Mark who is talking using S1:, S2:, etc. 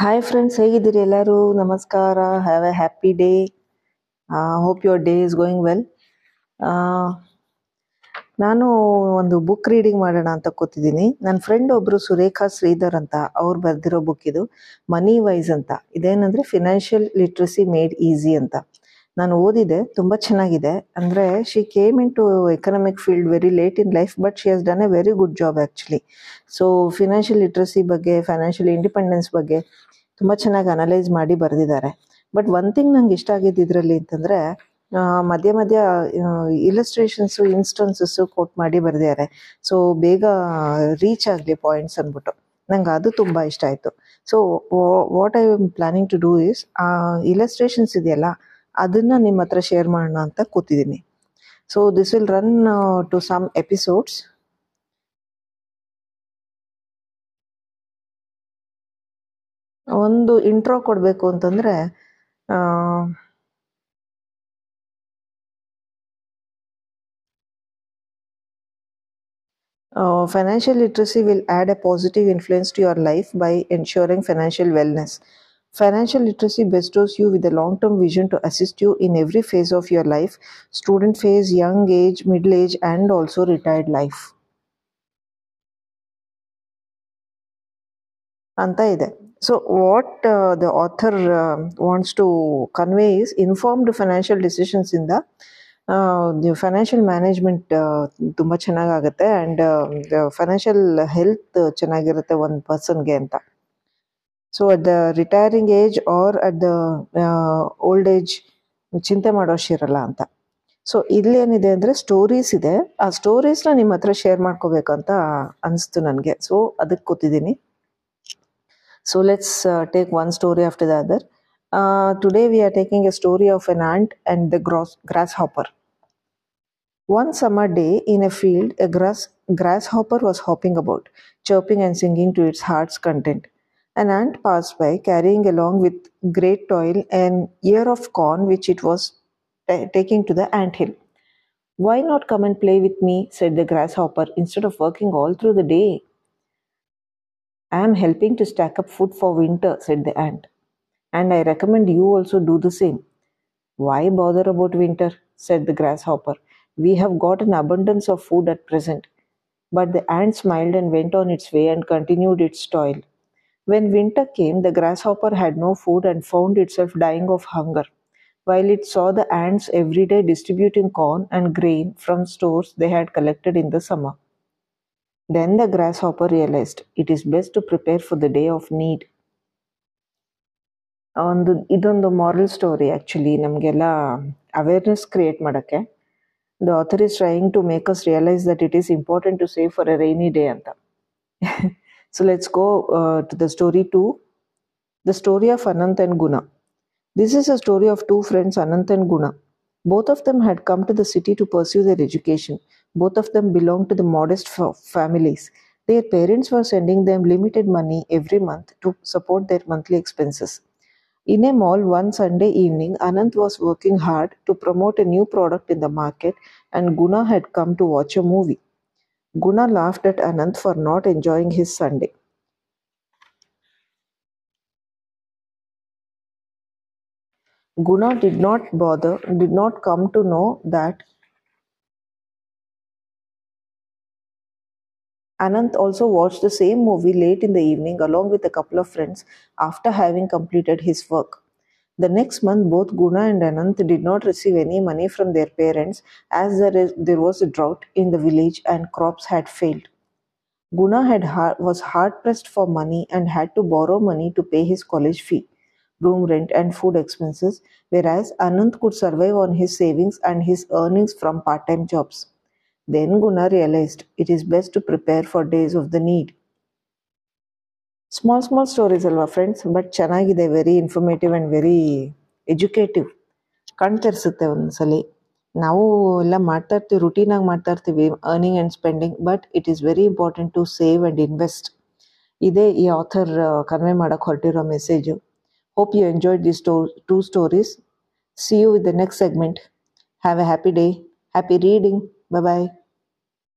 S1: Hi friends ಹೇಗಿದ್ದೀರಿ ಎಲ್ಲರೂ? ನಮಸ್ಕಾರ. Have a happy day hope your day is going well ನಾನು ಒಂದು ಬುಕ್ ರೀಡಿಂಗ್ ಮಾಡೋಣ ಅಂತ ಕೂತಿದ್ದೀನಿ. ನನ್ನ ಫ್ರೆಂಡ್ ಒಬ್ಬರು ಸುರೇಖಾ ಶ್ರೀಧರ್ ಅಂತ. ಅವ್ರು ಬರೆದಿರೋ ಬುಕ್ ಇದು ಮನಿ ವೈಸ್ ಅಂತ. ಇದೇನಂದ್ರೆ ಫಿನಾನ್ಷಿಯಲ್ ಲಿಟ್ರಸಿ ಮೇಡ್ ಈಸಿ ಅಂತ. ನಾನು ಓದಿದೆ, ತುಂಬ ಚೆನ್ನಾಗಿದೆ. ಅಂದರೆ she came into economic field very late in life but she has done a very good job actually so financial literacy ಬಗ್ಗೆ ಫೈನಾನ್ಷಿಯಲ್ ಇಂಡಿಪೆಂಡೆನ್ಸ್ ಬಗ್ಗೆ ತುಂಬ ಚೆನ್ನಾಗಿ ಅನಲೈಸ್ ಮಾಡಿ ಬರೆದಿದ್ದಾರೆ. ಬಟ್ ಒನ್ ಥಿಂಗ್ ನಂಗೆ ಇಷ್ಟ ಆಗಿದ್ದು ಇದರಲ್ಲಿ ಅಂತಂದರೆ ಮಧ್ಯ ಮಧ್ಯ ಇಲಸ್ಟ್ರೇಷನ್ಸು ಇನ್ಸ್ಟನ್ಸಸ್ಸು ಕೋಟ್ ಮಾಡಿ ಬರೆದಿದ್ದಾರೆ. ಸೊ ಬೇಗ ರೀಚ್ ಆಗಲಿ ಪಾಯಿಂಟ್ಸ್ ಅಂದ್ಬಿಟ್ಟು. ನಂಗೆ ಅದು ತುಂಬ ಇಷ್ಟ ಆಯಿತು. So what I am planning to do is illustrations ಇದೆಯಲ್ಲ ಅದನ್ನು ನಿಮ್ಮ ಹತ್ರ ಶೇರ್ ಮಾಡೋಣ ಅಂತ ಕೂತಿದ್ದೀನಿ. So this will run to some episodes ಒಂದು ಇಂಟ್ರೋ ಕೊಡಬೇಕು ಅಂತಂದರೆ financial literacy will add a positive influence to your life by ensuring financial wellness Financial literacy bestows you with a long term vision to assist you in every phase of your life student phase, young age, middle age, and also retired life. ಅಂತ ಇದೆ so what the author wants to convey is informed financial ಡಿಸಿಷನ್ಸಿಂದ financial management ತುಂಬ ಚೆನ್ನಾಗಾಗುತ್ತೆ and financial health ಚೆನ್ನಾಗಿರುತ್ತೆ ಒಂದು ಪರ್ಸನ್ಗೆ ಅಂತ So at the retiring age or at the old age ಚಿಂತೆ ಮಾಡೋಷ್ಟಿರಲ್ಲ ಅಂತ. ಸೊ ಇಲ್ಲೇನಿದೆ ಅಂದರೆ ಸ್ಟೋರೀಸ್ ಇದೆ. ಆ ಸ್ಟೋರೀಸ್ನ ನಿಮ್ಮ ಹತ್ರ ಶೇರ್ ಮಾಡ್ಕೋಬೇಕಂತ ಅನಿಸ್ತು ನನಗೆ. ಸೊ ಅದಕ್ಕೆ ಕೂತಿದ್ದೀನಿ so let's take one story after the other today we are taking a story of an ant and the grass grasshopper One summer day in a field, a grass, grasshopper was hopping about, chirping and singing to. An ant passed by, carrying along with great toil an ear of corn which it was ta- taking to the ant hill. Why not come and play with me? said the grasshopper, instead of working all through the day. I am helping to stack up food for winter, said the ant, and I recommend you also do the same. Why bother about winter? said the grasshopper. We have got an abundance of food at present. But the ant smiled and went on its way and continued its toil. When winter came, the grasshopper had no food and found itself dying of hunger, while it saw the ants every day distributing corn and grain from stores they had collected in the summer. Then the grasshopper realized it is best to prepare for the day of need. ಒಂದು ಇದೊಂದು moral story actually ನಮಗೆಲ್ಲ awareness create ಮಾಡೋಕ್ಕೆ the author is trying to make us realise that it is important to save for A rainy day ಅಂತ So let's go uh, to the story two the story of Anant and Guna. This is a story of two friends, Anant and Guna. Both of them had come to the city to pursue their education. Both of them belonged to the modest families. Their parents were sending them limited money every month to support their monthly expenses. In a mall one Sunday evening, Anant was working hard to promote a new product in the market, and Guna had come to watch a movie. Guna laughed at Anant for not enjoying his Sunday. Guna did not bother, did not come to know that Anant also watched the same movie late in the evening along with a couple of friends after having completed his work. The next month, both Guna and Anant did not receive any money from their parents as there, was a drought in the village and crops had failed. Guna had was hard pressed for money and had to borrow money to pay his college fee, room rent, and food expenses, whereas Anant could survive on his savings and his earnings from part time jobs. Then Guna realized it is best to prepare for days of the need. Small small stories ಅಲ್ವಾ friends but ಚೆನ್ನಾಗಿದೆ very informative and very educative ಕಣ್ ತೆರೆಸುತ್ತೆ ಒಂದ್ಸಲಿ ನಾವು ಎಲ್ಲ ಮಾಡ್ತಾ ಇರ್ತೀವಿ ರುಟೀನಾಗಿ ಮಾಡ್ತಾ ಇರ್ತೀವಿ earning and spending but it is very important to save and invest ಇದೇ ಈ ಆಥರ್ ಕನ್ವೆ ಮಾಡೋಕ್ಕೆ ಹೊರಟಿರೋ message hope you enjoyed the stove two stories see you with the next segment have a happy day happy reading bye bye